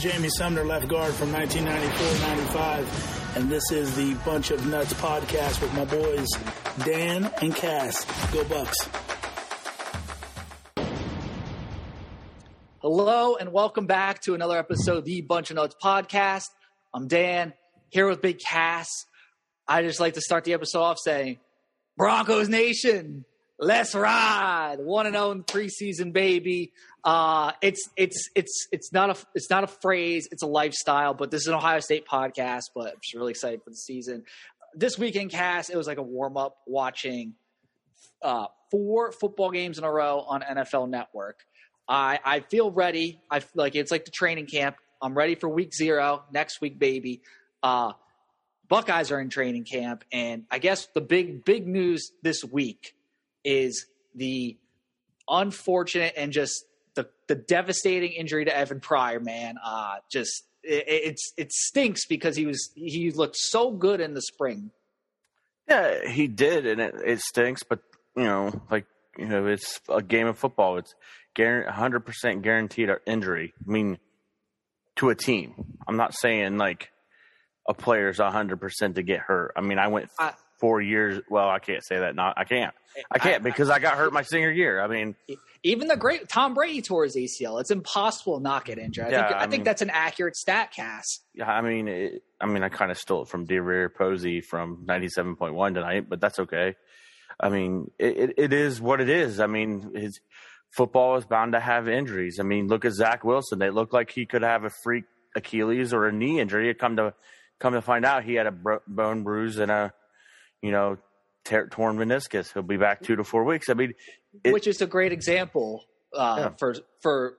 Jamie Sumner, left guard from 1994-95, and this is the Bunch of Nuts podcast with my boys Dan and Cass. Go Bucks! Hello and welcome back to another episode of the Bunch of Nuts podcast. I'm Dan here with Big Cass. I just like to start the episode off saying, Broncos Nation, let's ride! One and zero preseason, baby. Uh, it's it's it's it's not a it's not a phrase. It's a lifestyle. But this is an Ohio State podcast. But I'm just really excited for the season. This weekend, Cass it was like a warm up watching uh, four football games in a row on NFL Network. I I feel ready. I feel like it's like the training camp. I'm ready for week zero next week, baby. Uh, Buckeyes are in training camp, and I guess the big big news this week is the unfortunate and just the the devastating injury to Evan Pryor, man. Uh, just it, it's it stinks because he was he looked so good in the spring. Yeah, he did, and it, it stinks. But you know, like you know, it's a game of football. It's hundred percent guaranteed injury. I mean, to a team. I'm not saying like a player's hundred percent to get hurt. I mean, I went I- four years. Well, I can't say that. Not I can't. I can't because I got hurt my senior year. I mean, Even the great Tom Brady tore his ACL. It's impossible to not get injured. I Yeah, think I, I think mean- that's an accurate stat, Cass. yeah, I mean, it, I mean, I kind of stole it from DeVier Posey from 97.1 tonight, but that's okay. I mean, it, it, it is what it is. I mean, his football is bound to have injuries. I mean, look at Zach Wilson. They look like he could have a freak Achilles or a knee injury. Come to come to find out, he had a bro- bone bruise and a, you know, tear, torn meniscus. He'll be back two to four weeks. I mean, It- which is a great example uh, Yeah. for for.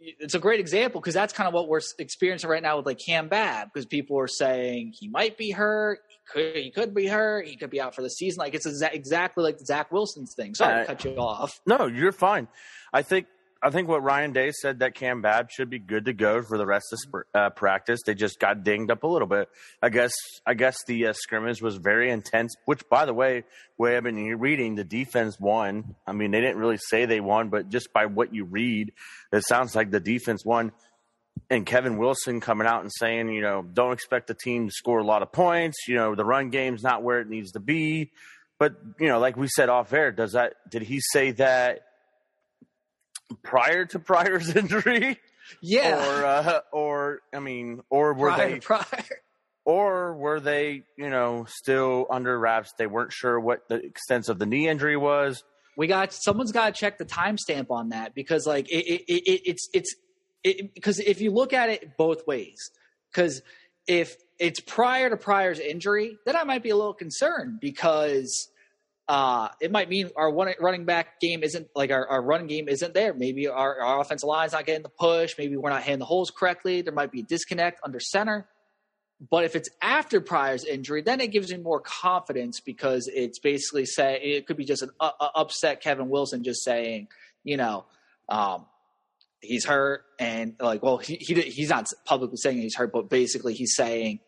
It's a great example because that's kind of what we're experiencing right now with like Cam Babb because people are saying he might be hurt, he could he could be hurt, he could be out for the season. Like it's exa- exactly like Zach Wilson's thing. Sorry Yeah. to cut you off. No, you're fine. I think I think what Ryan Day said that Cam Babb should be good to go for the rest of sp- uh, practice. They just got dinged up a little bit. I guess I guess the uh, scrimmage was very intense. Which, by the way, way I've been reading, the defense won. I mean, they didn't really say they won, but just by what you read, it sounds like the defense won. And Kevin Wilson coming out and saying, you know, don't expect the team to score a lot of points. You know, the run game's not where it needs to be. But you know, like we said off air, does that? Did he say that? Prior to Pryor's injury, Yeah, or uh, or I mean, or were prior, they, prior. or were they, you know, still under wraps? They weren't sure what the extent of the knee injury was. we got someone's got to check the timestamp on that because like it, it, it, it it's it's it, because if you look at it both ways because if it's prior to Pryor's injury then I might be a little concerned because uh, it might mean our one running back game isn't like our, our running game isn't there. Maybe our, our offensive line's not getting the push. Maybe we're not hitting the holes correctly. There might be a disconnect under center. But if it's after Pryor's injury, then it gives me more confidence because it's basically say it could be just an uh, uh, upset Kevin Wilson just saying, you know, um, he's hurt and like, well, he, he he's not publicly saying he's hurt, but basically he's saying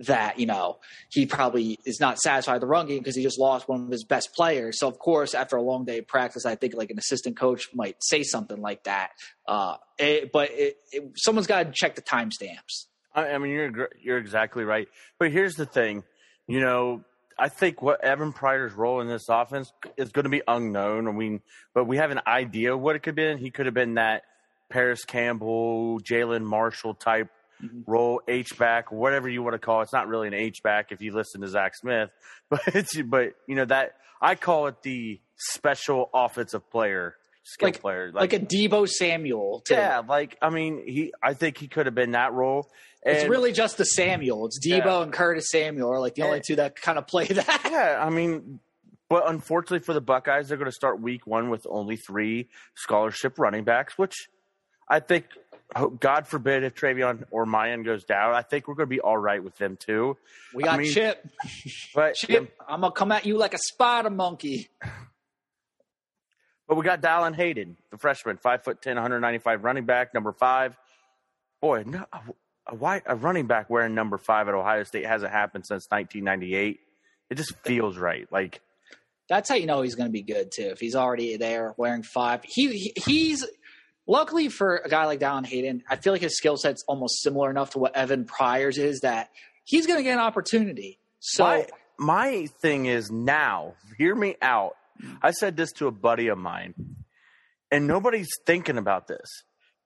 that you know he probably is not satisfied with the run game because he just lost one of his best players. So of course, after a long day of practice, I think like an assistant coach might say something like that. Uh, it, but it, it, someone's got to check the timestamps. I, I mean, you're you're exactly right. But here's the thing, you know, I think what Evan Pryor's role in this offense is going to be unknown. I mean, but we have an idea what it could be. He could have been that Parris Campbell, Jalen Marshall type Mhm. role, H back, whatever you want to call it. It's not really an H back if you listen to Zach Smith, but it's but you know that I call it the special offensive player, skill Like- player, Like, a Deebo Samuel. Too. yeah, like I mean, he I think he could have been that role. It's really just the Samuel. It's Debo Yeah. and Curtis Samuel are like the only two that kind of play that. Yeah, I mean, but unfortunately for the Buckeyes, they're going to start week one with only three scholarship running backs, which I think, God forbid, if TreVeyon or Miyan goes down, I think we're going to be all right with them too. We got I mean, Chip. But Chip, I'm gonna come at you like a spider monkey. but we got Dallan Hayden, the freshman, five foot ten, 195 running back, number five. Boy, no, a, a running back wearing number five at Ohio State hasn't happened since 1998. It just feels right. Like That's how you know he's going to be good too. If he's already there wearing five, he, he he's luckily for a guy like Dallan Hayden, I feel like his skill set's almost similar enough to what Evan Pryor's is that he's going to get an opportunity. So my, my thing is now, hear me out. I said this to a buddy of mine, and nobody's thinking about this.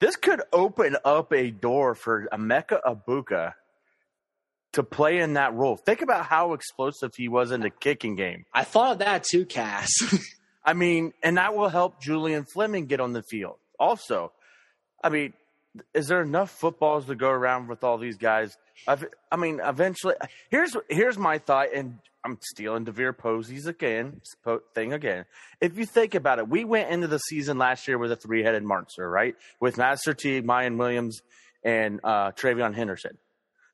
This could open up a door for Emeka Egbuka to play in that role. Think about how explosive he was in the kicking game. I thought of that too, Cass. I mean, and that will help Julian Fleming get on the field. Also, I mean, is there enough footballs to go around with all these guys? I've, i mean, eventually, here's here's my thought, and I'm stealing DeVier Posey's again thing again. If you think about it, we went into the season last year with a three headed monster, right? With Master Teague, Miyan Williams, and uh, TreVeyon Henderson.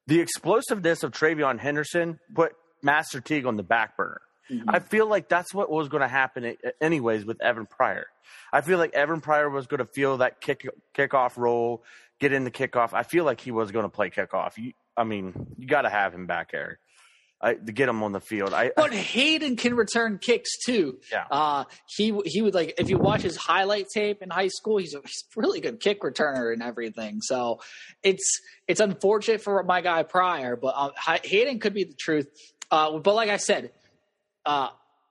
The explosiveness of TreVeyon Henderson put Master Teague on the back burner. Mm-hmm. I feel like that's what was going to happen anyways with Evan Pryor. I feel like Evan Pryor was going to feel that kick kickoff role, get in the kickoff. I feel like he was going to play kickoff. You, I mean, you got to have him back there. I, to get him on the field. I, but Hayden can return kicks too. Yeah. Uh, he he would like if you watch his highlight tape in high school, he's a, he's a really good kick returner and everything. So it's it's unfortunate for my guy Pryor, but um, Hayden could be the truth. Uh, but like I said, uh,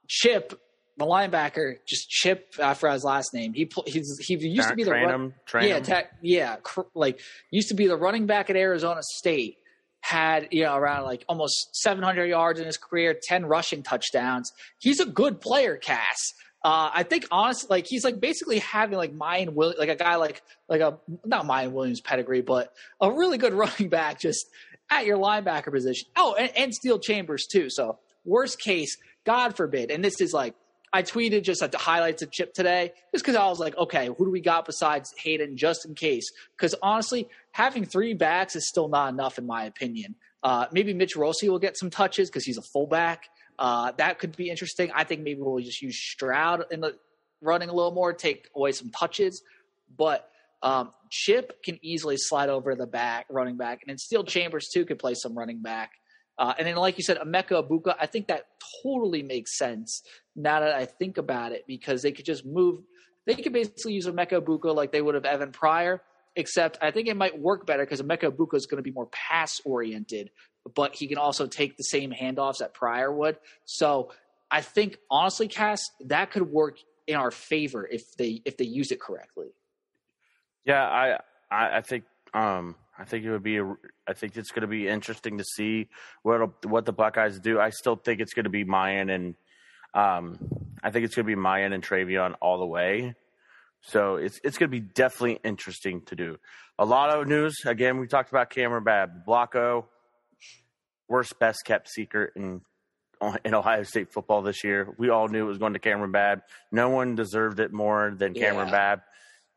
Chip, the linebacker, just Chip after his last name. He he's, he used to be the run, him, yeah. Ta- yeah, cr- like used to be the running back at Arizona State. Had you know around like almost 700 yards in his career, 10 rushing touchdowns. He's a good player, Cass. Uh, I think honestly, like he's like basically having like Miyan Will, like a guy like like a not Miyan Williams pedigree, but a really good running back just at your linebacker position. Oh, and, and Steele Chambers too. So worst case, God forbid, and this is like I tweeted just at the highlights of Chip today, just because I was like, okay, who do we got besides Hayden, just in case? Because honestly, having three backs is still not enough, in my opinion. Uh, maybe Mitch Rossi will get some touches because he's a fullback. Uh, that could be interesting. I think maybe we'll just use Stroud in the running a little more, take away some touches. But um, Chip can easily slide over the back, running back, and then Steele Chambers too could play some running back. Uh, and then, like you said, Emeka Egbuka, I think that totally makes sense now that I think about it because they could just move. They could basically use Emeka Egbuka like they would have Evan Pryor, except I think it might work better because Emeka Egbuka is going to be more pass oriented, but he can also take the same handoffs that Pryor would. So I think honestly, Cass, that could work in our favor if they if they use it correctly. Yeah, I I, I think um, I think it would be. A, I think it's going to be interesting to see what what the Buckeyes do. I still think it's going to be Miyan and um, I think it's going to be Miyan and TreVeyon all the way. So it's it's going to be definitely interesting to do. A lot of news. Again, we talked about Cameron Babb, Block O, worst best kept secret in in Ohio State football this year. We all knew it was going to Cameron Babb. No one deserved it more than Cameron Yeah. Babb.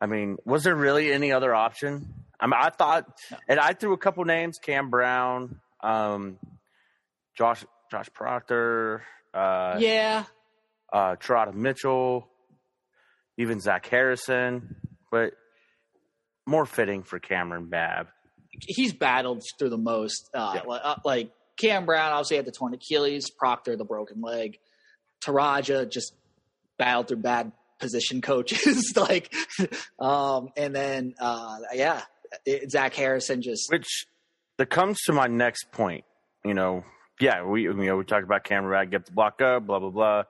I mean, was there really any other option? I mean, I thought, and I threw a couple names: Cam Brown, um, Josh Josh Proctor, uh, yeah, uh, Teradja Mitchell, even Zach Harrison, but more fitting for Cameron Babb. he's battled through the most. Uh, Yeah. uh, Like Cam Brown, obviously had the torn Achilles, Proctor the broken leg, Teradja just battled through bad position coaches, like, um, and then uh, yeah, Zach Harrison just Which that comes to my next point. You know, yeah, we you know we talked about Cameron Babb, get the block up, blah blah blah.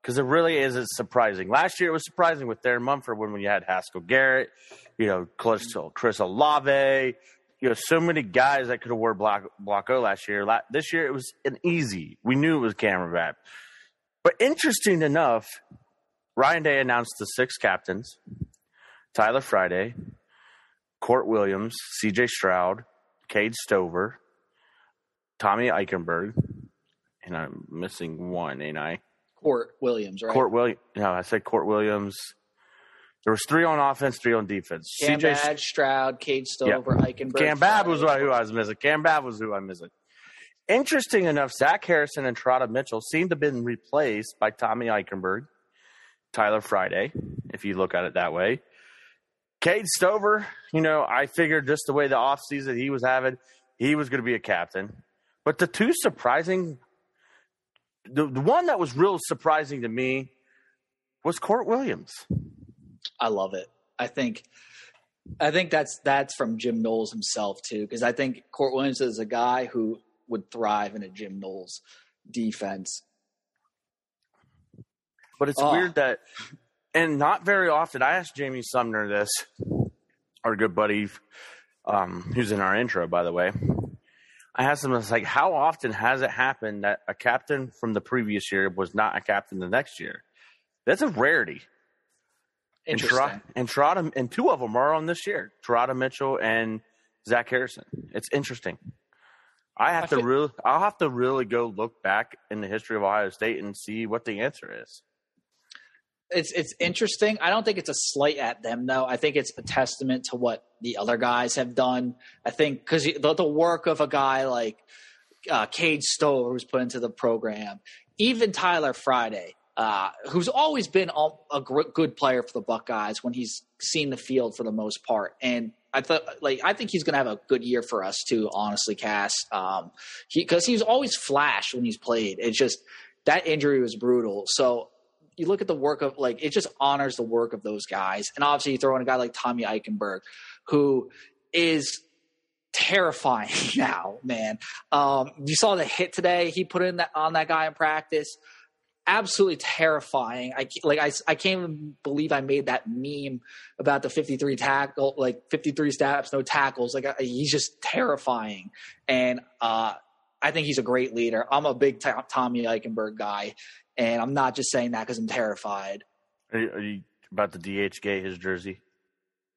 Because it really isn't surprising. Last year it was surprising with Darren Mumford when, you had Haskell Garrett, you know, Chris, Chris Olave, you know, so many guys that could have wore block Blocko last year. This year it was an easy. We knew it was Cameron Babb. But interesting enough, Ryan Day announced the six captains: Tyler Friday, Kourt Williams, C.J. Stroud, Cade Stover, Tommy Eichenberg, and I'm missing one, ain't I? Kourt Williams, right? Kourt Williams. No, I said Kourt Williams. There was three on offense, three on defense. Cam CJ Stroud, Cade Stover, Eichenberg. Cam Babb was who I was missing. Cam Babb was who I'm missing. Interesting enough, Zach Harrison and Teradja Mitchell seem to have been replaced by Tommy Eichenberg, Tyler Friday, if you look at it that way. Cade Stover, you know, I figured just the way the offseason he was having, he was going to be a captain. But the two surprising, the, the one that was real surprising to me was Kourt Williams. I love it. I think I think that's that's from Jim Knowles himself too, because I think Kourt Williams is a guy who would thrive in a Jim Knowles defense. But it's Oh. weird that, and not very often. I asked Jamie Sumner this, our good buddy, um, who's in our intro, by the way. I asked him, I was like, how often has it happened that a captain from the previous year was not a captain the next year? That's a rarity. And, Interesting. And Teradja, and two of them are on this year: Teradja Mitchell and Zach Harrison. It's interesting. I have I to really, I'll have to really go look back in the history of Ohio State and see what the answer is. It's it's interesting. I don't think it's a slight at them though. I think it's a testament to what the other guys have done. I think because the, the work of a guy like uh, Cade Stover, who's put into the program, even Tyler Friday, uh, who's always been a, good player for the Buckeyes when he's seen the field for the most part, and. I thought, like, I think he's going to have a good year for us too. Honestly, Cass, um, he because he's always flashed when he's played. It's just that injury was brutal. So you look at the work of like it just honors the work of those guys, and obviously you throw in a guy like Tommy Eichenberg, who is terrifying now, man. Um, you saw the hit today he put in that on that guy in practice. Absolutely terrifying. I like I, I can't even believe I made that meme about the 53 tackle, like 53 steps, no tackles. Like I, he's just terrifying, and uh, I think he's a great leader. I'm a big Tom- Tommy Eichenberg guy, and I'm not just saying that because I'm terrified. Are you, are you about to DHgate his jersey?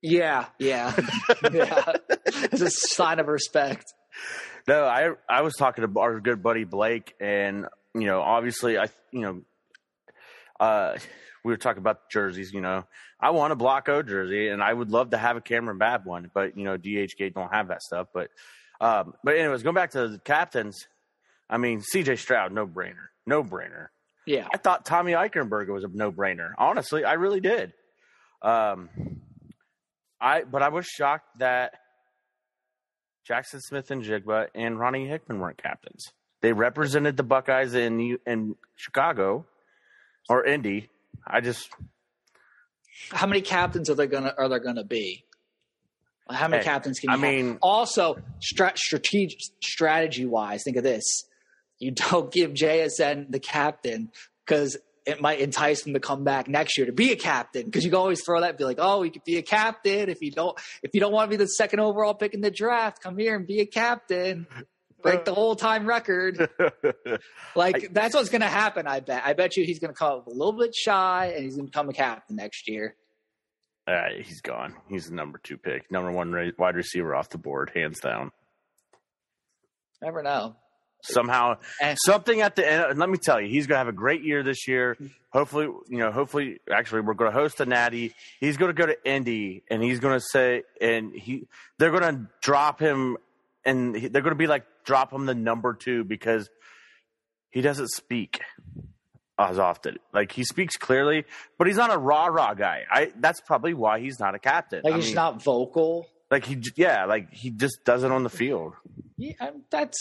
Yeah, yeah, yeah. It's a sign of respect. No, I I was talking to our good buddy Blake, and you know, obviously, I you know, uh, we were talking about jerseys. You know, I want a Block O jersey, and I would love to have a Cameron Babb one, but you know, DHgate don't have that stuff. But um, but anyways, going back to the captains, I mean, CJ Stroud, no brainer, no brainer. Yeah, I thought Tommy Eichenberg was a no brainer. Honestly, I really did. Um, I but I was shocked that Jaxon Smith-Njigba and Ronnie Hickman weren't captains. They represented the Buckeyes in in Chicago or Indy. I just how many captains are there gonna are there gonna be? How many Hey, captains can I you have? mean- Also, stra- strategic strategy wise, think of this: you don't give JSN the captain because it might entice him to come back next year to be a captain. Because you can always throw that and be like, "Oh, he could be a captain if you don't if you don't want to be the second overall pick in the draft. Come here and be a captain." Break the whole time record. Like that's what's going to happen. I bet. I bet you he's going to come up a little bit shy, and he's going to become a captain next year. uh, he's gone. He's the number two pick, number one wide receiver off the board, hands down. Never know. Somehow eh. something at the end. Let me tell you, he's going to have a great year this year. Hopefully, you know, hopefully, actually, we're going to host a natty. He's going to go to Indy, and he's going to say, and he, they're going to drop him, and he, they're going to be like drop him the number two because he doesn't speak as often. Like he speaks clearly, but he's not a rah rah guy. I that's probably why he's not a captain. Like I he's mean, not vocal. like he, yeah, like he just does it on the field. Yeah, that's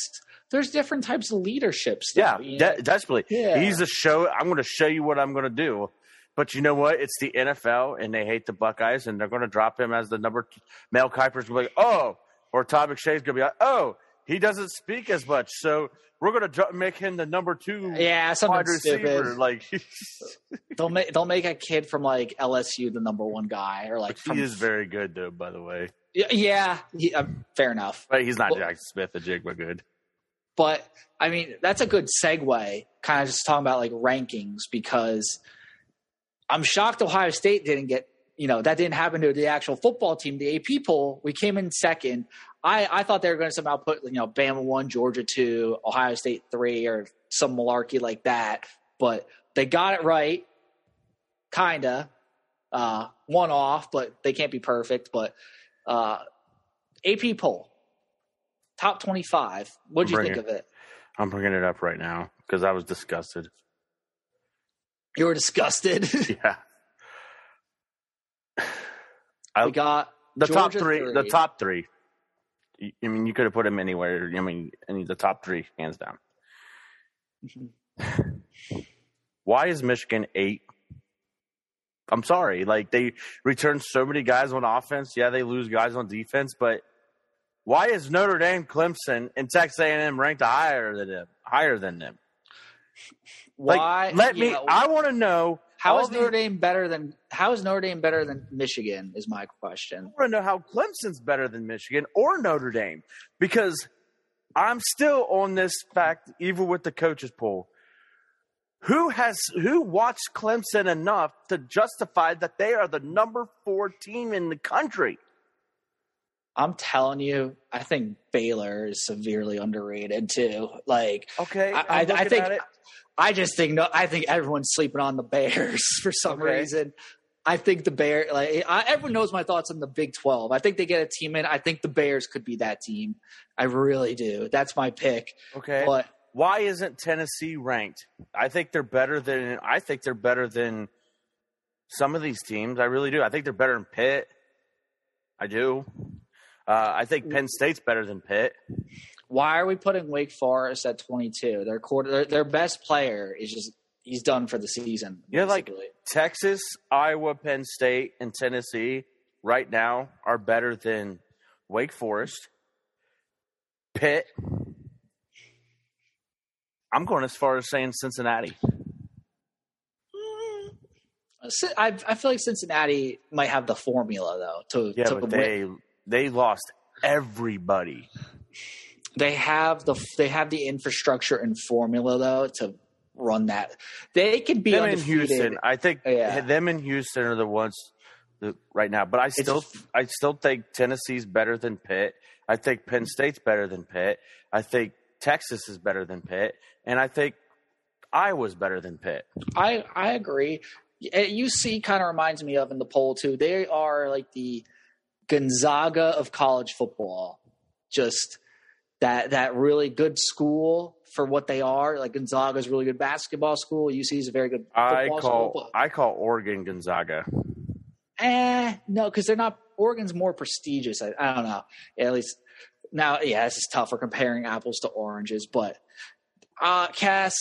there's different types of leaderships. Yeah, though, you know? de- desperately. Yeah. He's a show. I'm going to show you what I'm going to do. But you know what? It's the NFL, and they hate the Buckeyes, and they're going to drop him as the number. Two. Mel Kiper's going to be like, oh, or Todd McShay's going to be like, oh, he doesn't speak as much, so we're going to make him the number two yeah, something wide receiver. stupid. Like They'll make they'll make a kid from like LSU the number one guy, or like from he is very good, though. By the way, yeah, yeah, he- uh, fair enough. but he's not Well- Jaxon Smith-Njigba good. But I mean, that's a good segue. Kind of just talking about like rankings because I'm shocked Ohio State didn't get. You know that didn't happen to the actual football team. The AP poll, we came in second. I, I thought they were going to somehow put you know Bama one, Georgia two, Ohio State three, or some malarkey like that. But they got it right, kinda. Uh, one off, but they can't be perfect. But uh, AP poll, top twenty five. What'd you think it. of it? I'm bringing it up right now because I was disgusted. You were disgusted. Yeah. I- we got the top Georgia three, the top three. I mean, you could have put him anywhere. I mean, any the top three, hands down. Mhm. Why is Michigan eight, I'm sorry. Like they return so many guys on offense. Yeah, they lose guys on defense, but why is Notre Dame, Clemson, and Texas A&M ranked higher than them? Higher than them? Why? Like, let me. yeah, I want to know how is Notre Dame better than how is Notre Dame better than Michigan? Is my question. I want to know how Clemson's better than Michigan or Notre Dame because I'm still on this fact, even with the coaches poll. Who has who watched Clemson enough to justify that they are the number four team in the country? I'm telling you, I think Baylor is severely underrated too. Like Okay, I, I, I think. I just think no. I think everyone's sleeping on the Bears for some Okay. reason. I think the Bear, like I, everyone knows my thoughts on the Big Twelve. I think they get a team in. I think the Bears could be that team. I really do. That's my pick. Okay, But why isn't Tennessee ranked? I think they're better than I think they're better than some of these teams. I really do. I think they're better than Pitt. I do. Uh, I think Penn State's better than Pitt. why are we putting Wake Forest at 22? Their quarter, their, their best player is just he's done for the season. Yeah, like- Texas, Iowa, Penn State, and Tennessee right now are better than Wake Forest, Pitt. I'm going as far as saying Cincinnati. I, I feel like Cincinnati might have the formula though to Yeah, to but win. they they lost everybody. they have the they have the infrastructure and formula though to run that. They could be them in. Houston, I think oh, Yeah. them in Houston are the ones that, right now. But I still, I still think Tennessee's better than Pitt. I think Penn State's better than Pitt. I think Texas is better than Pitt, and I think Iowa's better than Pitt. I I agree. UC kind of reminds me of in the poll too. They are like the Gonzaga of college football. Just that that really good school for what they are. Like Gonzaga's a really good basketball school. UC is a very good I call school. I call Oregon Gonzaga. Eh, no, because they're not. Oregon's more prestigious. I, I don't know. At least now, yeah, this is tough. We're comparing apples to oranges, but uh, Cass,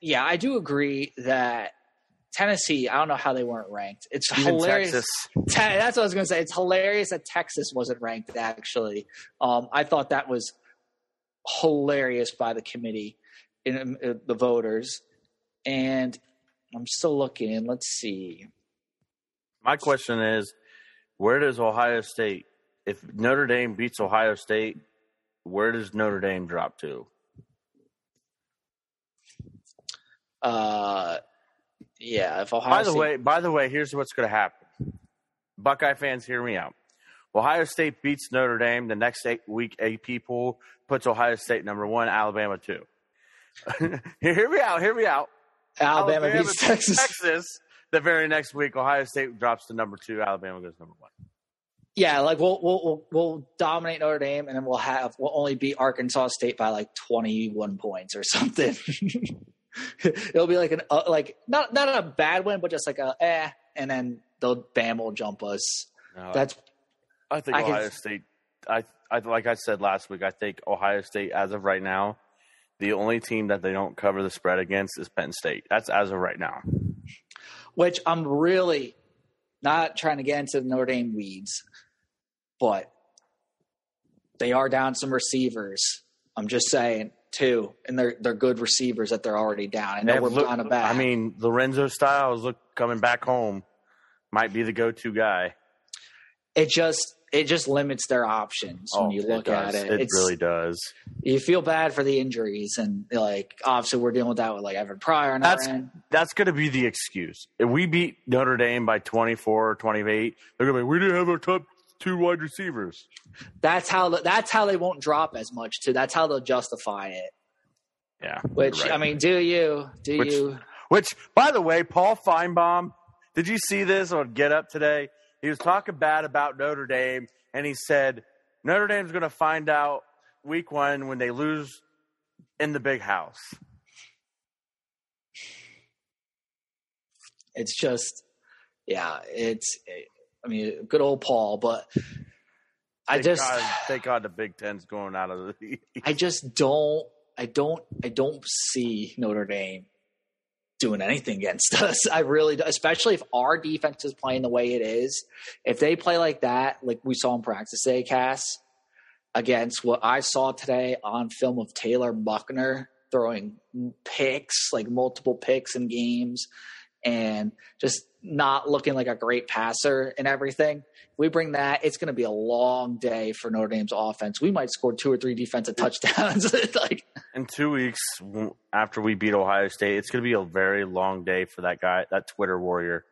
yeah, I do agree that Tennessee. I don't know how they weren't ranked. It's Even hilarious. Texas. Te- that's what I was going to say. It's hilarious that Texas wasn't ranked. Actually, um, I thought that was hilarious by the committee, in, uh, the voters, and I'm still looking. Let's see. My question is, where does Ohio State? If Notre Dame beats Ohio State, where does Notre Dame drop to? Uh, yeah. If Ohio By the State- way, by the way, here's what's going to happen. Buckeye fans, hear me out. Ohio State beats Notre Dame. The next eight week AP poll puts Ohio State number one, Alabama two. hear me out. Hear me out. Alabama, beats Texas. Texas. The very next week, Ohio State drops to number two. Alabama goes number one. Yeah, like we'll, we'll we'll we'll dominate Notre Dame, and then we'll have we'll only beat Arkansas State by like twenty one points or something. It'll be like an uh, like not not a bad win, but just like a eh, and then they'll Bam will jump us. No, That's I think I can- Ohio State. I, I like I said last week. I think Ohio State, as of right now, the only team that they don't cover the spread against is Penn State. That's as of right now. which I'm really not trying to get into the Notre Dame weeds, but they are down some receivers. I'm just saying too, and they're they're good receivers that they're already down. I know we're look- kind of bad. I mean, Lorenzo Styles look coming back home might be the go-to guy. it just it just limits their options when oh, you Oh, look at it. It It's- really does. you feel bad for the injuries, and like obviously we're dealing with that with like Evan Pryor And That's- That's going to be the excuse. If we beat Notre Dame by 24 or 28, they're going to be, we didn't have our top two wide receivers. That's how that's how they won't drop as much too. That's how they'll justify it. Yeah. Which right. I mean, do you do Which- you? Which, by the way, Paul Finebaum, did you see this on Get Up today? He was talking bad about Notre Dame, and he said Notre Dame's going to find out week one when they lose in the big house. It's just, yeah, it's. I mean, good old Paul, but I just, God, thank God the Big Ten's going out of the. I just don't, I don't, I don't see Notre Dame doing anything against us. I really, do. especially if our defense is playing the way it is. If they play like that, like we saw in practice today, Cass, against what I saw today on film of Tyler Buchner throwing picks, like multiple picks in games, and just not looking like a great passer and everything. We bring that, it's going to be a long day for Notre Dame's offense. We might score two or three defensive touchdowns. like In two weeks after we beat Ohio State, it's going to be a very long day for that guy, that Twitter warrior.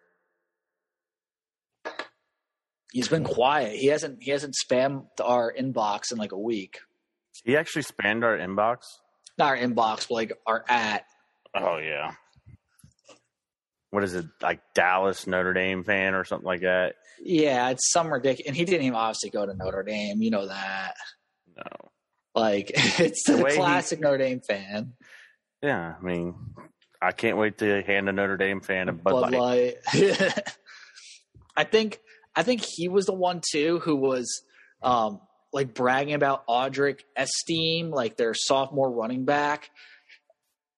he's been quiet. He hasn't he hasn't spammed our inbox in like a week. He actually spanned our inbox. Not our inbox, but like our at. Oh yeah. What is it like Dallas Notre Dame fan or something like that? Yeah, it's some ridiculous. And he didn't even obviously go to Notre Dame. You know that. No. Like it's the, The way he- classic Notre Dame fan. Yeah, I mean, I can't wait to hand a Notre Dame fan a Bud, Bud Light. Light. I think I think he was the one too who was um, like bragging about Audric Estime, like their sophomore running back.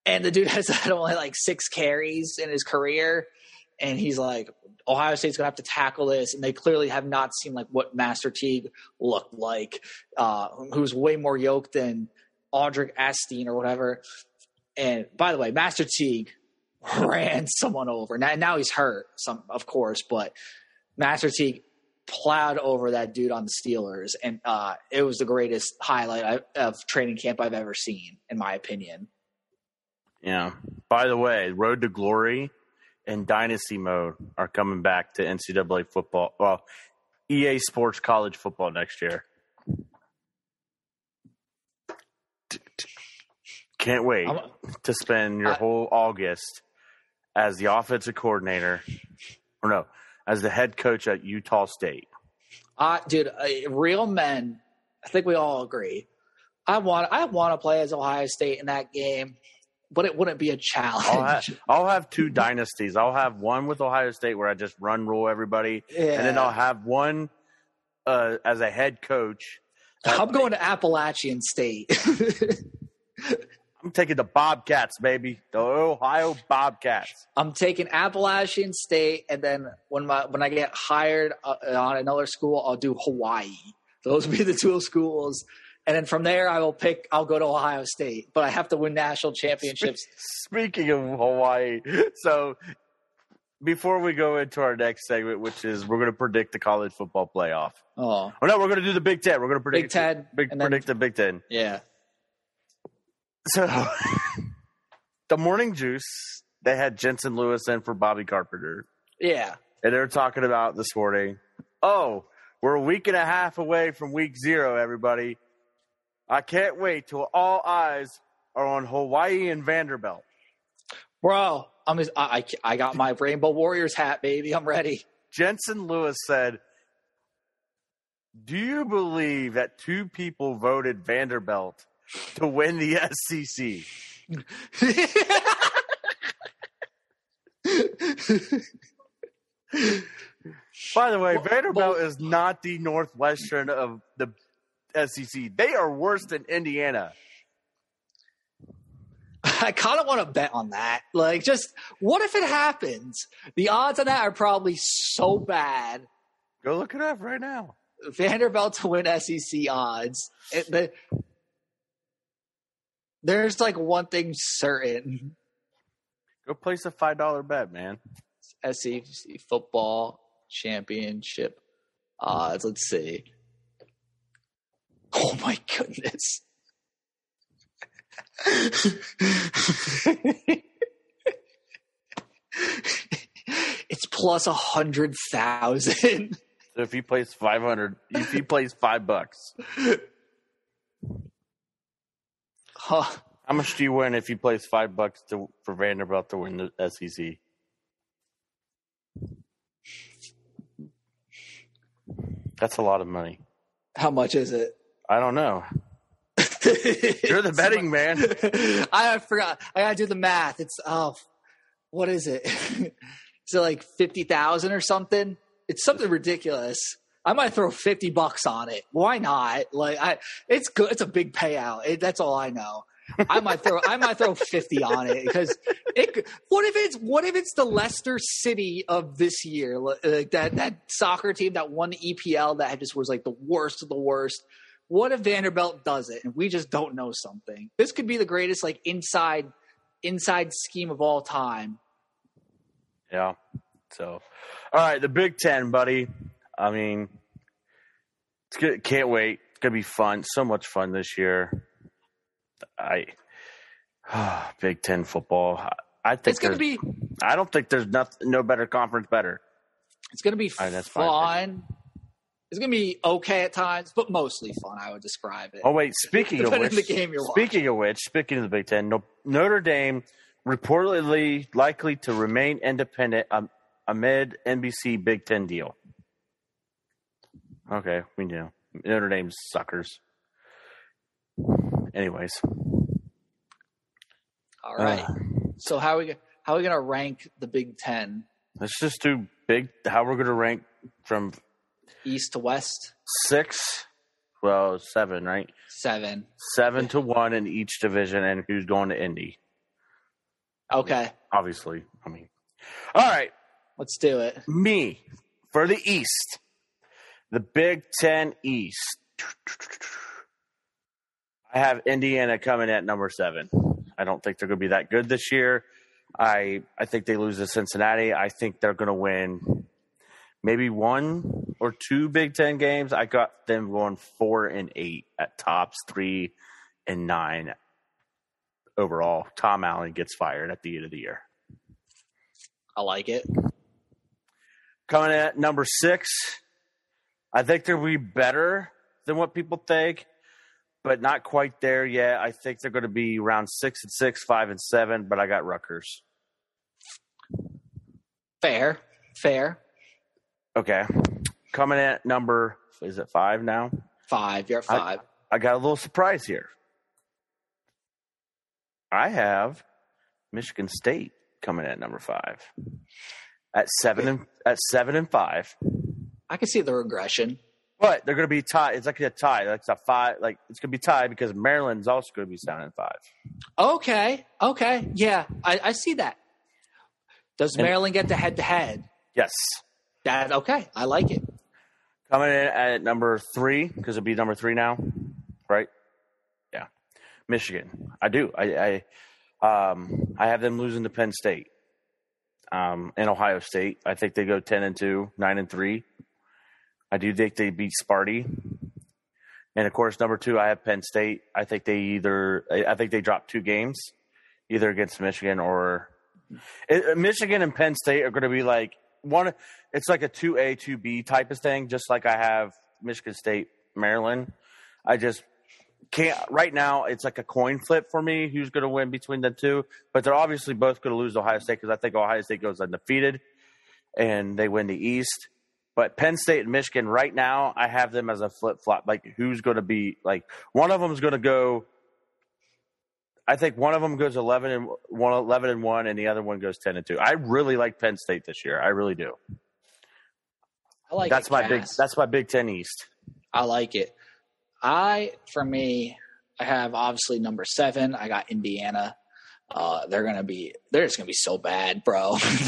And the dude has had only like six carries in his career. And he's like, Ohio State's gonna have to tackle this, and they clearly have not seen like what Master Teague looked like, uh, who's way more yoked than Audric Estime or whatever. And by the way, Master Teague ran someone over. Now, now he's hurt, some of course, but Master Teague plowed over that dude on the Steelers, and uh, it was the greatest highlight I, of training camp I've ever seen, in my opinion. Yeah. By the way, Road to Glory and Dynasty Mode are coming back to NCAA football. Well, EA Sports College football next year. Can't wait I'm- to spend your I- whole August as the offensive coordinator, or no, as the head coach at Utah State. Uh, dude, uh, real men. I think we all agree. I want I want to play as Ohio State in that game, but it wouldn't be a challenge. I'll have, I'll have two dynasties. I'll have one with Ohio State where I just run rule everybody, Yeah. and then I'll have one uh, as a head coach. I'm going to Appalachian State. I'm taking the Bobcats, baby, the Ohio Bobcats. I'm taking Appalachian State, and then when my when I get hired uh, on another school, I'll do Hawaii. Those will be the two schools, and then from there, I will pick. I'll go to Ohio State, but I have to win national championships. Speaking of Hawaii, so before we go into our next segment, which is we're going to predict the college football playoff. Oh, Oh no, we're going to do the Big Ten. We're going to predict Big Ten, Big, then- predict the Big Ten. yeah. So the morning juice, they had Jensen Lewis in for Bobby Carpenter. Yeah. And they're talking about this morning. Oh, we're a week and a half away from week zero, everybody. I can't wait till all eyes are on Hawaii and Vanderbilt. Bro, I'm just, I, I I got my Rainbow Warriors hat, baby. I'm ready. Jensen Lewis said, Do you believe that two people voted Vanderbilt to win the SEC? By the way, Well- Vanderbilt well- is not the Northwestern of the SEC. They are worse than Indiana. I kind of want to bet on that. Like, just what if it happens? The odds on that are probably so bad. Go look it up right now. Vanderbilt to win SEC odds. It, the, there's like one thing certain: Go place a five dollar bet, man. SEC football championship odds. Let's see. Oh my goodness. it's plus a hundred thousand. So if you place five hundred, if you place five bucks, Huh. how much do you win if you place five bucks to for Vanderbilt to win the SEC? That's a lot of money. How much is it? I don't know. You're the betting man. I forgot. I gotta do the math. It's oh, what is it? is it like fifty thousand or something? It's something ridiculous. I might throw fifty bucks on it. Why not? Like I, it's good. It's a big payout. It, that's all I know. I might throw I might throw fifty on it because it. What if it's what if it's the Leicester City of this year? Like that that soccer team that won the EPL that just was like the worst of the worst. What if Vanderbilt does it and we just don't know something? This could be the greatest like inside inside scheme of all time. Yeah. So, all right, the Big Ten, buddy. I mean, it's good. Can't wait. It's gonna be fun. So much fun this year. I Big Ten football. I think It's gonna be I don't think there's nothing, no better conference better. it's gonna be right, that's fine. fun. It's gonna be okay at times, but mostly fun. I would describe it. Oh wait, speaking of which, on the game you're speaking of which, speaking of the Big Ten, no, Notre Dame reportedly likely to remain independent um, amid NBC Big Ten deal. Okay, we knew Notre Dame's suckers. Anyways, All right. uh, so how are we how are we gonna rank the Big Ten, let's just do big. How we're going to rank from East to West? six, well, seven, right? Seven. Seven to one in each division, and who's going to Indy? Okay, Obviously, I mean, all right. let's do it. me for the East, the Big Ten East. I have Indiana coming at number seven. I don't think they're going to be that good this year. I I think they lose to Cincinnati. I think they're going to win maybe one or two Big Ten games. I got them going four and eight at tops, three and nine overall. Tom Allen gets fired at the end of the year. I like it. coming at number six. I think they'll be better than what people think, but not quite there yet. I think they're going to be around six and six, five and seven, but I got Rutgers. Fair, fair. Okay. Coming in at number, is it five now? Five. You're at I- five. I got a little surprise here. I have Michigan State coming in at number five. At seven and at seven and five. I can see the regression. But they're going to be tied. It's like a tie. It's a five. Like it's going to be tied because Maryland's also going to be seven and five. Okay, okay, yeah, I, I see that. Does And- Maryland get the head to head? Yes. That okay? I like it. Coming in at number three because it'll be number three now, right? Yeah, Michigan. I do. I I, um, I have them losing to Penn State. Um, and Ohio State. I think they go ten and two, nine and three. I do think they beat Sparty. And of course, number two, I have Penn State. I think they either I I think they drop two games, either against Michigan or it, Michigan and Penn State are going to be like one. It's like a two A two B type of thing, just like I have Michigan State, Maryland. I just can't right now. It's like a coin flip for me. Who's going to win between the two? But they're obviously both going to lose Ohio State because I think Ohio State goes undefeated and they win the East. But Penn State and Michigan right now, I have them as a flip flop. Like who's going to be like one of them is going to go. I think one of them goes eleven and one, 11 and one, and the other one goes ten and two. I really like Penn State this year. I really do. I like that's it, my big. That's my Big Ten East. I like it. I, for me, I have obviously number seven. I got Indiana. Uh, they're gonna be. They're just gonna be so bad, bro.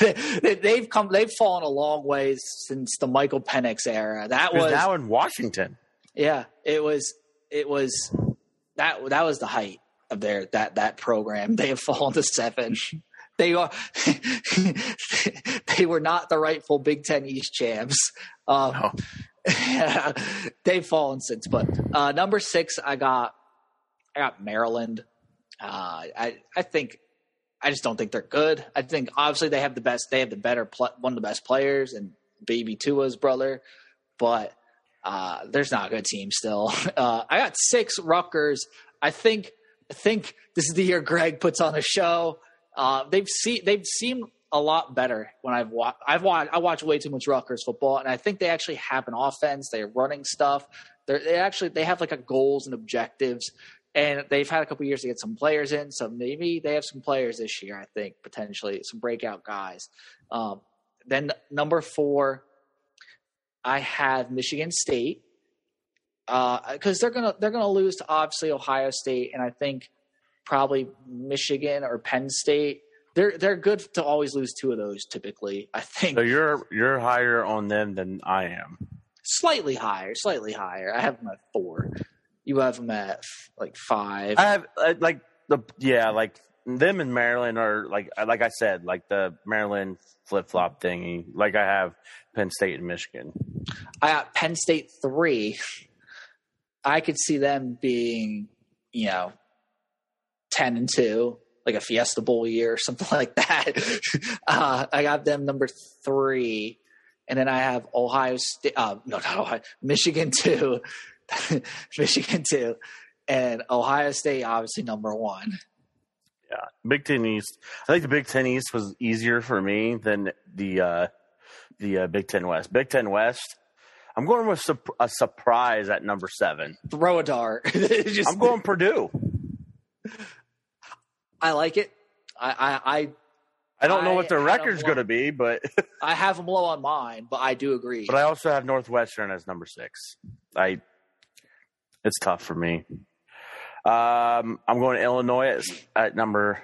They- they've come. They've fallen a long ways since the Michael Penix era. That was now in Washington. yeah. It was. It was that. That was the height of their that that program. They have fallen to seven. They are. they were not the rightful Big Ten East champs. Um, No. yeah, they've fallen since. But uh, number six, I got I got Maryland. Uh, I I think I just don't think they're good. I think obviously they have the best. They have the better pl- one of the best players and Baby Tua's brother, but uh, there's not a good team still. Uh, I got six Rutgers. I think I think this is the year Greg puts on a show. Uh, they've seen they've seemed a lot better when I've watched. I've watched. I watch way too much Rutgers football, and I think they actually have an offense. They're running stuff. They're, they actually they have like a goals and objectives, and they've had a couple years to get some players in. So maybe they have some players this year. I think potentially some breakout guys. Um, then number four, I have Michigan State. because they're gonna they're gonna lose to obviously Ohio State and I think probably Michigan or Penn State. They're they're good to always lose two of those typically. I think So you're you're higher on them than I am. slightly higher, slightly higher. I have them at four. You have them at like five. I have uh, like the yeah, like them in Maryland are like like I said, like the Maryland flip flop thingy. Like I have Penn State and Michigan. I got Penn State three. I could see them being, you know, ten and two, like a Fiesta Bowl year or something like that. uh, I got them number three, and then I have Ohio State. Uh, no, not Ohio. Michigan two, Michigan two, and Ohio State obviously number one. Yeah, Big Ten East. I think the Big Ten East was easier for me than the uh, the uh, Big Ten West. Big Ten West. I'm going with sup- a surprise at number seven. Throw a dart. Just, I'm going Purdue. I like it. I I I, I don't know what their record's going to be, but I have them low on mine, but I do agree. but I also have Northwestern as number six. I it's tough for me. Um, I'm going to Illinois at, at number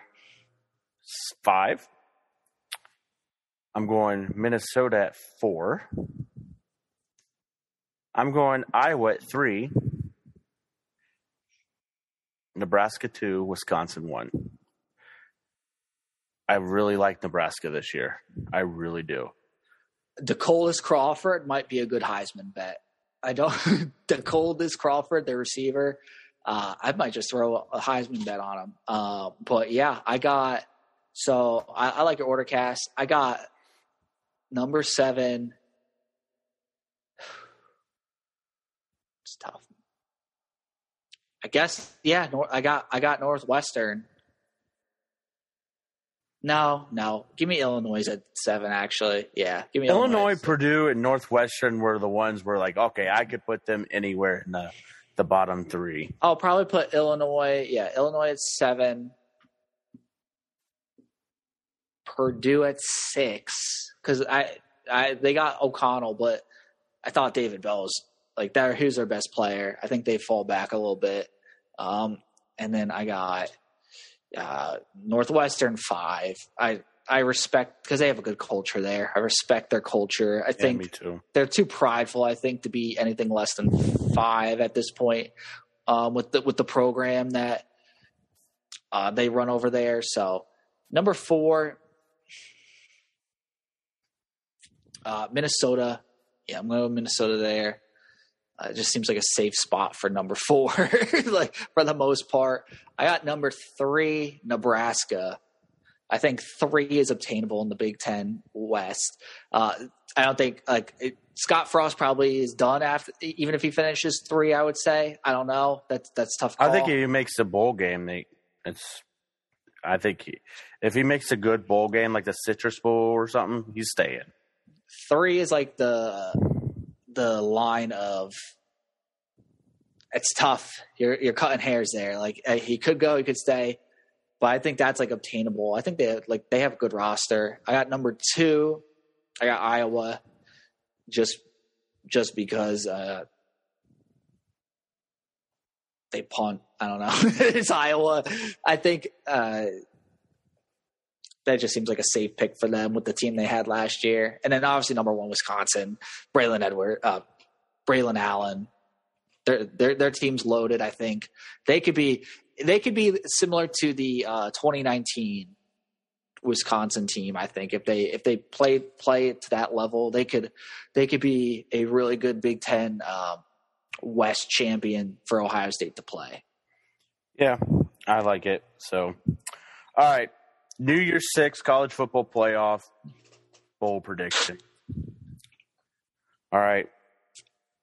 five. I'm going Minnesota at four. I'm going Iowa at three. Nebraska two, Wisconsin one. I really like Nebraska this year. I really do. Decoldest Crawford might be a good Heisman bet. I don't Decoldest Crawford, the receiver. Uh, I might just throw a Heisman bet on him. Uh, but yeah, I got so I, I like your order Cass. I got number seven. It's tough. I guess yeah. I got I got Northwestern. No, no. Give me Illinois at seven. Actually, yeah. Give me Illinois, at seven. Purdue, and Northwestern were the ones where like, okay, I could put them anywhere in the the bottom three. I'll probably put Illinois. Yeah, Illinois at seven. Purdue at six because I, I they got O'Connell, but I thought David Bell's like that. Who's their best player? I think they fall back a little bit. Um, and then I got uh, Northwestern five. I I respect because they have a good culture there. I respect their culture. I Yeah, think too. they're too prideful, I think, to be anything less than five at this point um, with the with the program that uh, they run over there. So number four, uh, Minnesota. Yeah, I'm going to Minnesota there. Uh, it just seems like a safe spot for number four, like for the most part. I got number three, Nebraska. I think three is obtainable in the Big Ten West. Uh, I don't think like it, Scott Frost probably is done after, even if he finishes three. I would say I don't know. That's that's tough. Call. I think if he makes a bowl game, they it's. I think he, if he makes a good bowl game, like the Citrus Bowl or something, he's staying. three is like the the line of it's tough. You're you're cutting hairs there. Like uh, he could go, he could stay, but I think that's like obtainable. I think they like they have a good roster. I got number two. I got Iowa, just just because uh, they punt. I don't know. it's Iowa. I think uh, that just seems like a safe pick for them with the team they had last year. And then obviously number one, Wisconsin, Braylon Edward, uh, Braylon Allen. Their their their team's loaded. I think they could be they could be similar to the uh, 2019 Wisconsin team. I think if they if they play play to that level, they could they could be a really good Big Ten um, West champion for Ohio State to play. Yeah, I like it. So, all right, New Year's Six college football playoff bowl prediction. All right.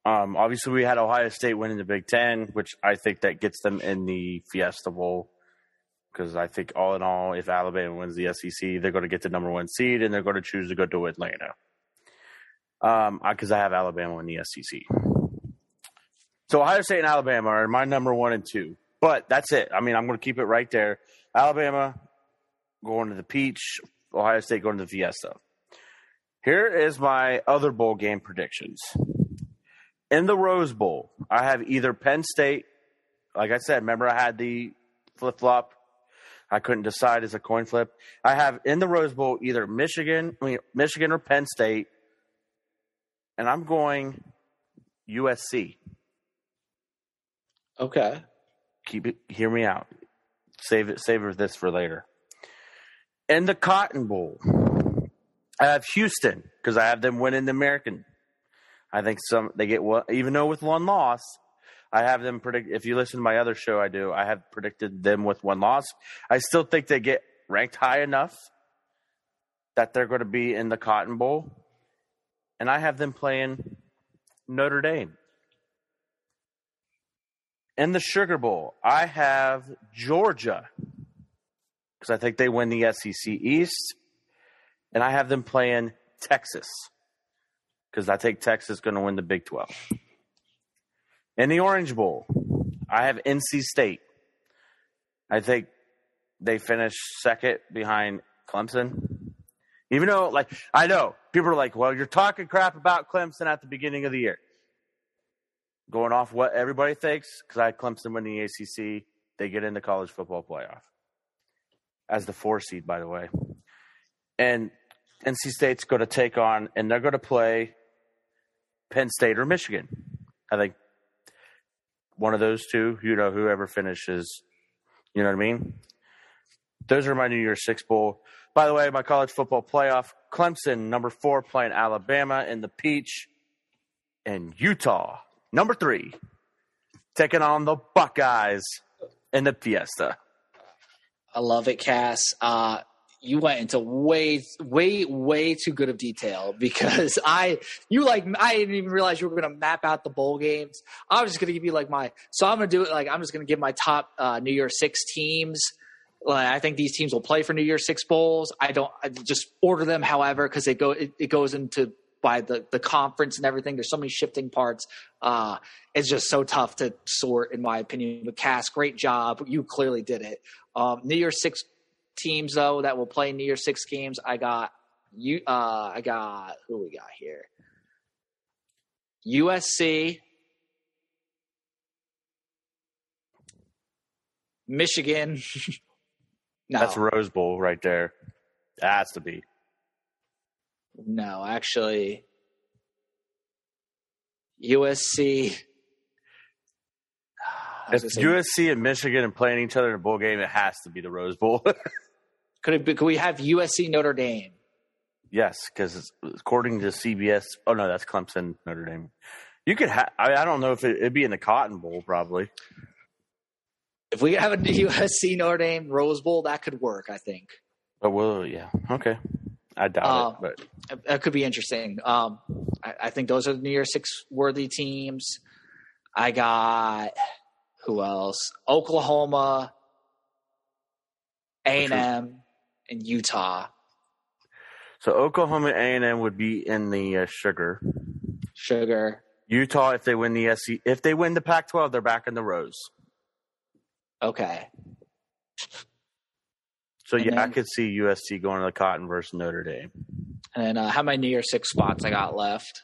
Um, obviously, we had Ohio State winning the Big Ten, which I think that gets them in the Fiesta Bowl. Because I think, all in all, if Alabama wins the SEC, they're going to get the number one seed, and they're going to choose to go to Atlanta. Um, because I have Alabama in the SEC. So Ohio State and Alabama are my number one and two. But that's it. I mean, I'm going to keep it right there. Alabama going to the Peach, Ohio State going to the Fiesta. Here is my other bowl game predictions. In the Rose Bowl, I have either Penn State. Like I said, remember I had the flip flop. I couldn't decide as a coin flip. I have in the Rose Bowl either Michigan, I mean, Michigan or Penn State, and I'm going USC. Okay. Keep it. Hear me out. Save it. Save this for later. In the Cotton Bowl, I have Houston because I have them winning the American. I think some they get one, even though with one loss, I have them predict. If you listen to my other show, I do. I have predicted them with one loss. I still think they get ranked high enough that they're going to be in the Cotton Bowl, and I have them playing Notre Dame. In the Sugar Bowl, I have Georgia because I think they win the SEC East, and I have them playing Texas because I think Texas is going to win the Big 12. In the Orange Bowl, I have NC State. I think they finish second behind Clemson. Even though, like, I know people are like, well, you're talking crap about Clemson at the beginning of the year going off what everybody thinks, because I Clemson win the ACC, they get into college football playoff as the four seed, by the way. And NC State's going to take on, and they're going to play Penn State or Michigan. I think one of those two, you know, whoever finishes, you know what I mean? Those are my New Year's Six Bowl. By the way, my college football playoff, Clemson, number four, playing Alabama in the Peach, and Utah, Number three, taking on the Buckeyes in the Fiesta. I love it, Cass. Uh, you went into way, way, way too good of detail because I, you like, I didn't even realize you were going to map out the bowl games. I was just going to give you like my, so I'm going to do it like, I'm just going to give my top uh, New Year Six teams. Like, I think these teams will play for New Year Six bowls. I don't I just order them, however, because it go it, it goes into by the the conference and everything. There's so many shifting parts. Uh, it's just so tough to sort, in my opinion. But Cass, great job. You clearly did it. Um, New Year's Six teams though that will play New Year's Six games. I got you. Uh, I got who we got here. USC, Michigan. no. That's Rose Bowl right there. That has to be. No, actually, USC. If USC and Michigan are playing each other in a bowl game, it has to be the Rose Bowl. could it be, could we have USC Notre Dame? Yes, because according to CBS, oh no, that's Clemson Notre Dame. You could have. I, I, don't know if it, would be in the Cotton Bowl, probably. If we have a USC Notre Dame Rose Bowl, that could work. I think. But well, yeah, okay. I doubt uh, it, but that could be interesting. Um, I, I, think those are the New Year Six worthy teams. I got who else? Oklahoma, A and M, and Utah. So Oklahoma A and M would be in the uh, sugar. Sugar. Utah, if they win the SC, if they win the Pac-12, they're back in the Rose. Okay. So and yeah, then, I could see USC going to the Cotton versus Notre Dame. And uh, how many New Year Six spots I got left?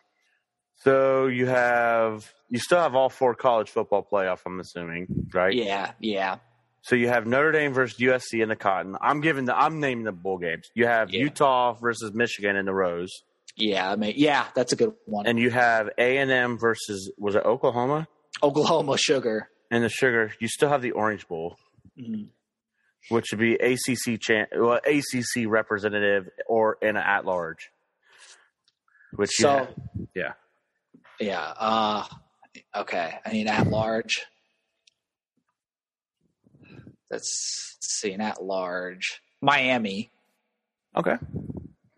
So you have you still have all four college football playoff. I'm assuming, right? Yeah, yeah. So you have Notre Dame versus USC in the Cotton. I'm giving the I'm naming the bowl games. You have yeah. Utah versus Michigan in the Rose. Yeah, I mean, yeah, that's a good one. And you have A and M versus was it Oklahoma? Oklahoma Sugar. And the Sugar. You still have the Orange Bowl. Mm-hmm which would be ACC cha- well, ACC representative or in an at large. Which so, yeah, yeah. Uh, okay, I mean at large. Let's see, an at large. Miami. Okay.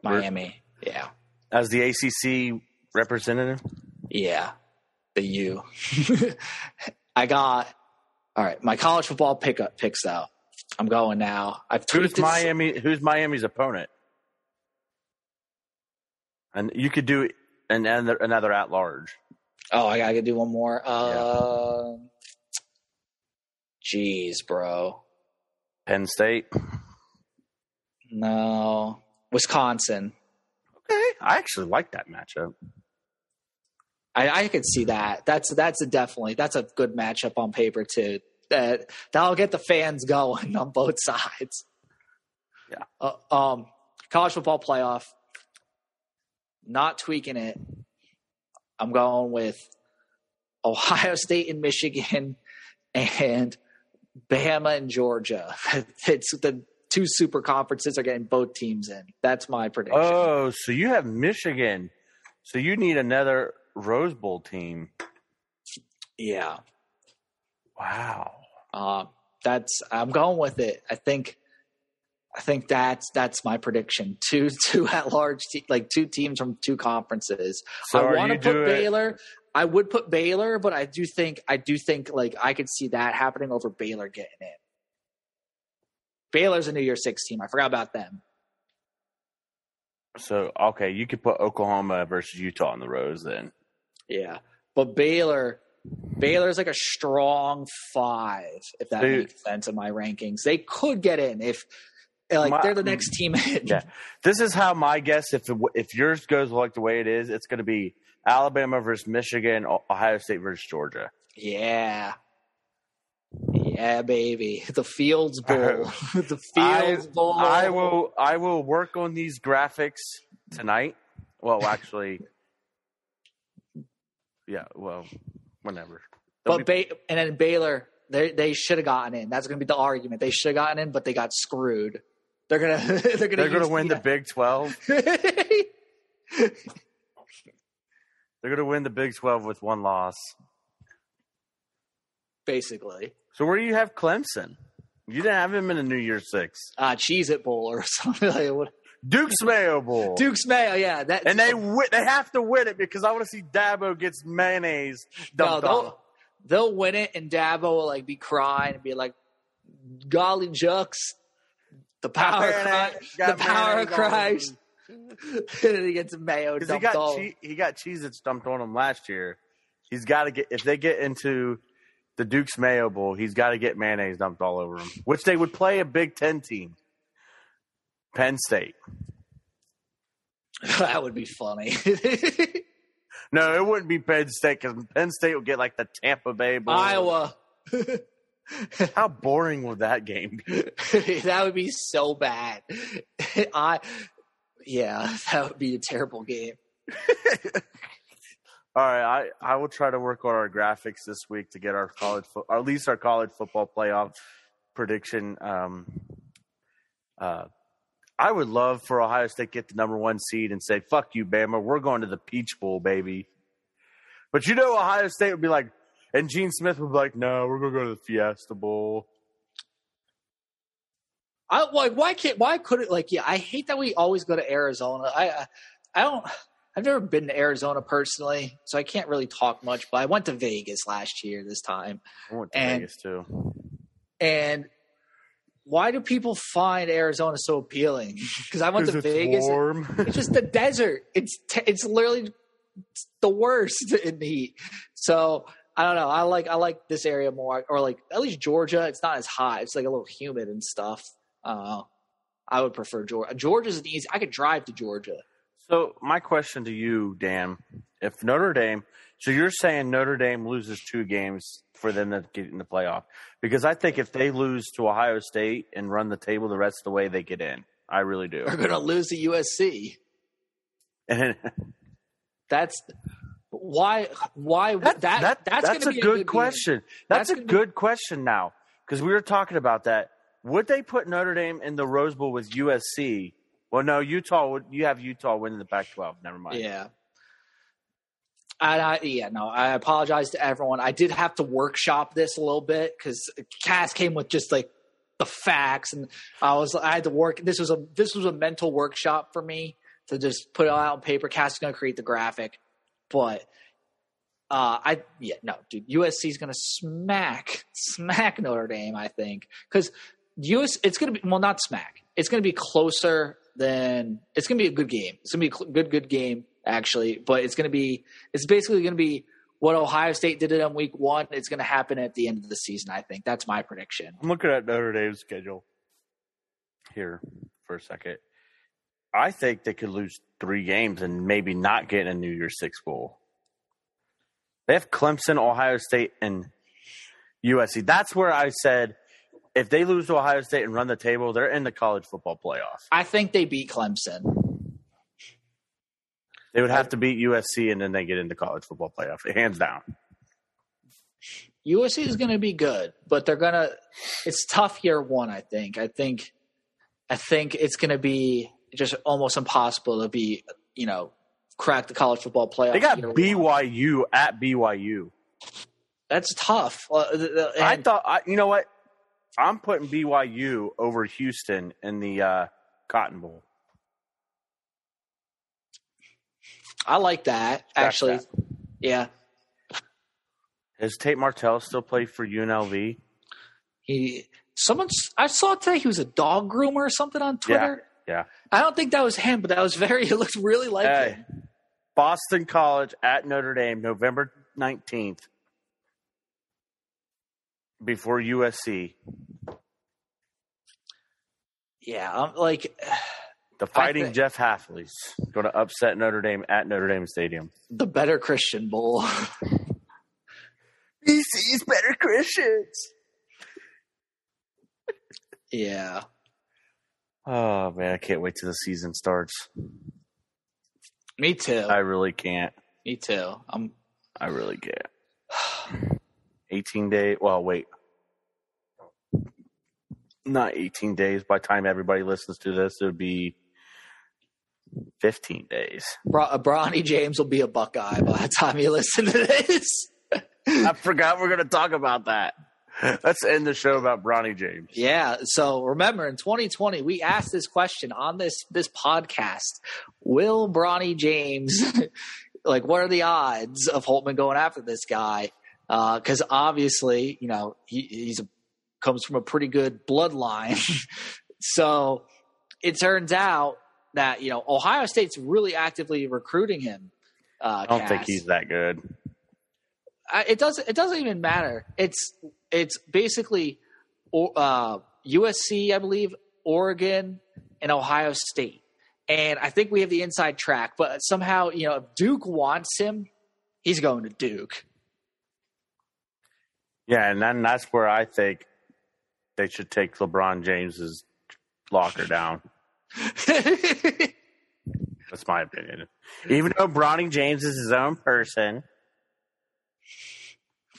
Miami. Yeah. As the ACC representative. Yeah, the U. I got. All right, my college football pickup picks out. I'm going now. I've who's Miami? Who's Miami's opponent? And you could do another another at large. Oh, I gotta do one more. Uh, jeez, bro. Penn State. No, Wisconsin. Okay, I actually like that matchup. I, I could see that. That's that's a definitely that's a good matchup on paper too. That that'll get the fans going on both sides. Yeah. Uh, um, college football playoff. Not tweaking it. I'm going with Ohio State and Michigan and Bama and Georgia. It's the two super conferences are getting both teams in. That's my prediction. Oh, so you have Michigan. So you need another Rose Bowl team. yeah. Wow. Uh, that's I'm going with it. I think I think that's that's my prediction. Two two at large te- like two teams from two conferences. So I want to put Baylor. I would put Baylor, but I do think I do think like I could see that happening over Baylor getting in. Baylor's a New Year Six team. I forgot about them. So okay, you could put Oklahoma versus Utah on the Rose then. Yeah, but Baylor, Baylor's like a strong five, if that Dude. makes sense in my rankings. They could get in if like My- they're the next team in. Yeah. This is how my guess if it, if yours goes like the way it is, it's going to be Alabama versus Michigan, Ohio State versus Georgia. Yeah. Yeah, baby. The Fields Bowl. the I, Fields Bowl. I will I will work on these graphics tonight. Well, actually, yeah. Well, whenever. They'll But be- ba- and then Baylor, they they should have gotten in. That's going to be the argument. They should have gotten in, but they got screwed. They're gonna they're gonna they're gonna win the Big Twelve. They're going to win the Big Twelve with one loss. basically. So where do you have Clemson? You didn't have him in a New Year's Six. Uh Cheez-It Bowl or something like what Duke's Mayo Bowl. Duke's Mayo, yeah. That and they wi- they have to win it because I want to see Dabo gets mayonnaise no, dumped on. they'll, they'll win it and Dabo will like be crying and be like, Golly Jux, the power cry, the power of mayonnaise all over Christ. and then he gets mayo Because he dumped got all. che- he got cheese that's dumped on him last year. He's got to get if they get into the Duke's Mayo Bowl, he's got to get mayonnaise dumped all over him. Which they would play a Big Ten team, Penn State. that would be funny. No, it wouldn't be Penn State because Penn State would get like the Tampa Bay Bowl. Iowa. How boring would that game be? that would be so bad. I yeah, that would be a terrible game. All right, I, I will try to work on our graphics this week to get our college, fo- or at least our college football playoff prediction. Um, uh, I would love for Ohio State get the number one seed and say, "Fuck you, Bama, we're going to the Peach Bowl, baby." But you know, Ohio State would be like, and Gene Smith would be like, "No, we're going to go to the Fiesta Bowl." I like why can't why could it like yeah, I hate that we always go to Arizona. I I, I don't I've never been to Arizona personally, so I can't really talk much, but I went to Vegas last year this time. I went to And- Vegas too. And why do people find Arizona so appealing? Because I went to it's Vegas. warm. It's just the desert. It's te- it's literally the worst in the heat. So I don't know. I like I like this area more, or like at least Georgia. It's not as hot. It's like a little humid and stuff. Uh, I would prefer Georgia. Georgia's an easy. I could drive to Georgia. So my question to you, Dan, if Notre Dame, so you're saying Notre Dame loses two games for them to get in the playoff? Because I think if they lose to Ohio State and run the table the rest of the way, they get in. I really do. They're gonna lose to USC. And That's why. Why that, that, that's, that's, gonna a be good game. question. That's, That's a gonna be- good question now because we were talking about that. Would they put Notre Dame in the Rose Bowl with USC? Well, no, Utah would. You have Utah winning the Pac-12. Never mind. Yeah. And I, yeah, no, I apologize to everyone. I did have to workshop this a little bit because Cass came with just like the facts, and I was I had to work. This was a this was a mental workshop for me to just put it out on paper. Cass is going to create the graphic, but uh, I yeah no, dude, USC is going to smack smack Notre Dame. I think because US it's going to be well not smack. It's going to be closer than it's going to be a good game. It's going to be a good good game actually, but it's going to be it's basically going to be what Ohio State did it on week one. It's going to happen at the end of the season. I think that's my prediction. I'm looking at Notre Dame's schedule here for a second. I think they could lose three games and maybe not get in a New Year's Six bowl. They have Clemson, Ohio State, and USC. That's where I said if they lose to Ohio State and run the table, they're in the college football playoff. I think they beat Clemson. They would have to beat USC and then they get into college football playoff, hands down. USC is going to be good, but they're going to. It's tough year one. I think. I think. I think it's going to be just almost impossible to be, you know, crack the college football playoff. They got year one. BYU at BYU. That's tough. I thought, I, you know what? I'm putting BYU over Houston in the uh, Cotton Bowl. I like that. Scratch Actually, that. yeah. Does Tate Martell still play for UNLV? He someone I saw today he was a dog groomer or something on Twitter. Yeah. I don't think that was him, but that was very. It looked really like Hey. him. Boston College at Notre Dame, November 19th, before USC. Yeah, I'm like The Fighting think- Jeff Hafley's going to upset Notre Dame at Notre Dame Stadium. the better Christian Bowl. BC's better Christians. yeah, Oh man, I can't wait till the season starts. me too. I really can't. me too. I'm I really can't. 18 days. Well, wait. Not 18 days. By the time everybody listens to this, it would be 15 days. Bro- uh, Bronny James will be a Buckeye by the time you listen to this. I forgot we're going to talk about that. Let's end the show about Bronny James. Yeah. So remember, in 2020, we asked this question on this this podcast: Will Bronny James, like, what are the odds of Holtmann going after this guy? Because obviously, you know, he he's a, comes from a pretty good bloodline. so it turns out that you know Ohio State's really actively recruiting him. Uh, I don't think he's that good. I- it doesn't it doesn't even matter. It's it's basically uh, USC, I believe, Oregon, and Ohio State. And I think we have the inside track, but somehow, you know, if Duke wants him, he's going to Duke. Yeah, and then that's where I think they should take LeBron James's locker down. That's my opinion. Even though Bronny James is his own person,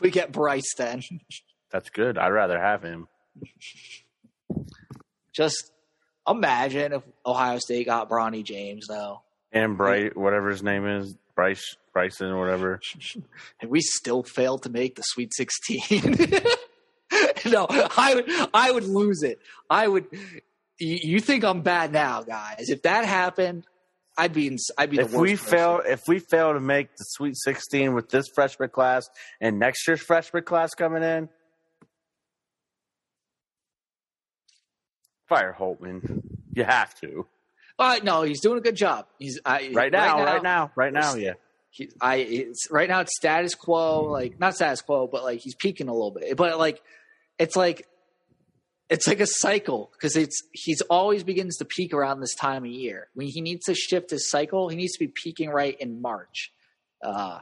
we get Bryce, then that's good. I'd rather have him. just imagine if Ohio State got Bronny James, though, And Bright, whatever his name is, Bryce, Bryson, or whatever. and we still failed to make the Sweet Sixteen. no, I would, I would lose it. I would. You, you think I'm bad now, guys? If that happened, I'd be, in, I'd be the If worst. we person. fail, if we fail to make the Sweet 16 with this freshman class and next year's freshman class coming in, fire Holtmann. You have to Uh, no, he's doing a good job. He's I, right now, right now, right now. Yeah, he, I it's right now it's status quo, like not status quo, but like he's peaking a little bit. But like it's like it's like a cycle because it's he's always begins to peak around this time of year. When he needs to shift his cycle, he needs to be peaking right in March. Uh,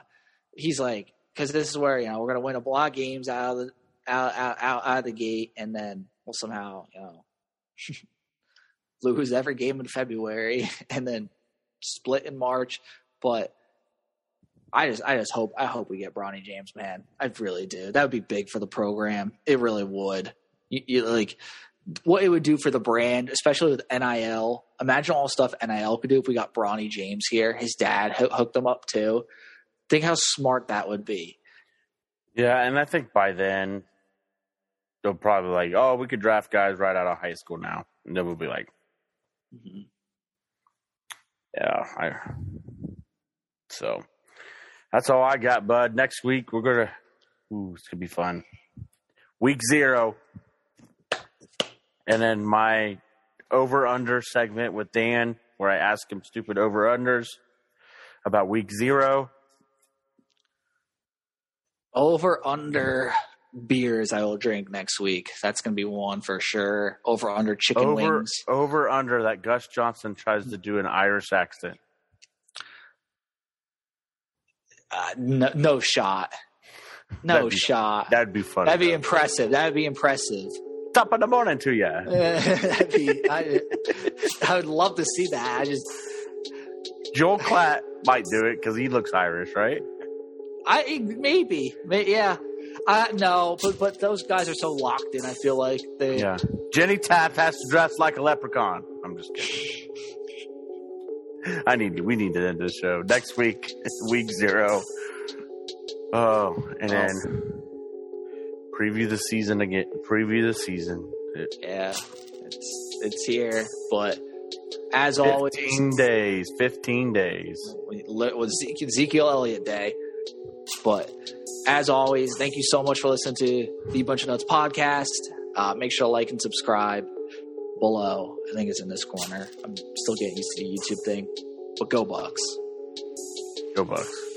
he's like because this is where you know we're gonna win a of games out of the out out out, out of the gate, and then we'll somehow you know lose every game in February, and then split in March. But I just I just hope I hope we get Bronny James, man. I really do. That would be big for the program. It really would. You, you, like what it would do for the brand, especially with NIL. Imagine all the stuff NIL could do if we got Bronny James here. His dad ho- hooked them up too. Think how smart that would be. yeah, and I think by then they'll probably like, oh, we could draft guys right out of high school now, and then we'll be like, Mhm. yeah, I. So that's all I got, bud. Next week we're gonna. Ooh, it's gonna be fun. Week zero, and then my over under segment with Dan, where I ask him stupid over unders about week zero. Over under beers I will drink next week. That's gonna be one for sure. Over under chicken Over wings. over under that Gus Johnson tries to do an Irish accent. Uh, no, no shot. No That'd be- shot. That'd be fun. That'd be impressive. That'd be impressive. Top of the morning to you. Be. I, I would love to see that. I just. Joel Klatt might do it because he looks Irish, right? I maybe. May, yeah. Uh, no, but but those guys are so locked in. I feel like they. Yeah. Jenny Taft has to dress like a leprechaun. I'm just kidding. I need. to, We need to end this show next week. Week zero. Oh, and then preview the season again. Preview the season. Yeah. It's it's here, but as always, Fifteen days. Fifteen days. was Ezekiel Elliott Day. But as always, thank you so much for listening to the Bunch of Nuts podcast. Uh, make sure to like and subscribe below. I think it's in this corner. I'm still getting used to the YouTube thing. But go Bucks. Go Bucks.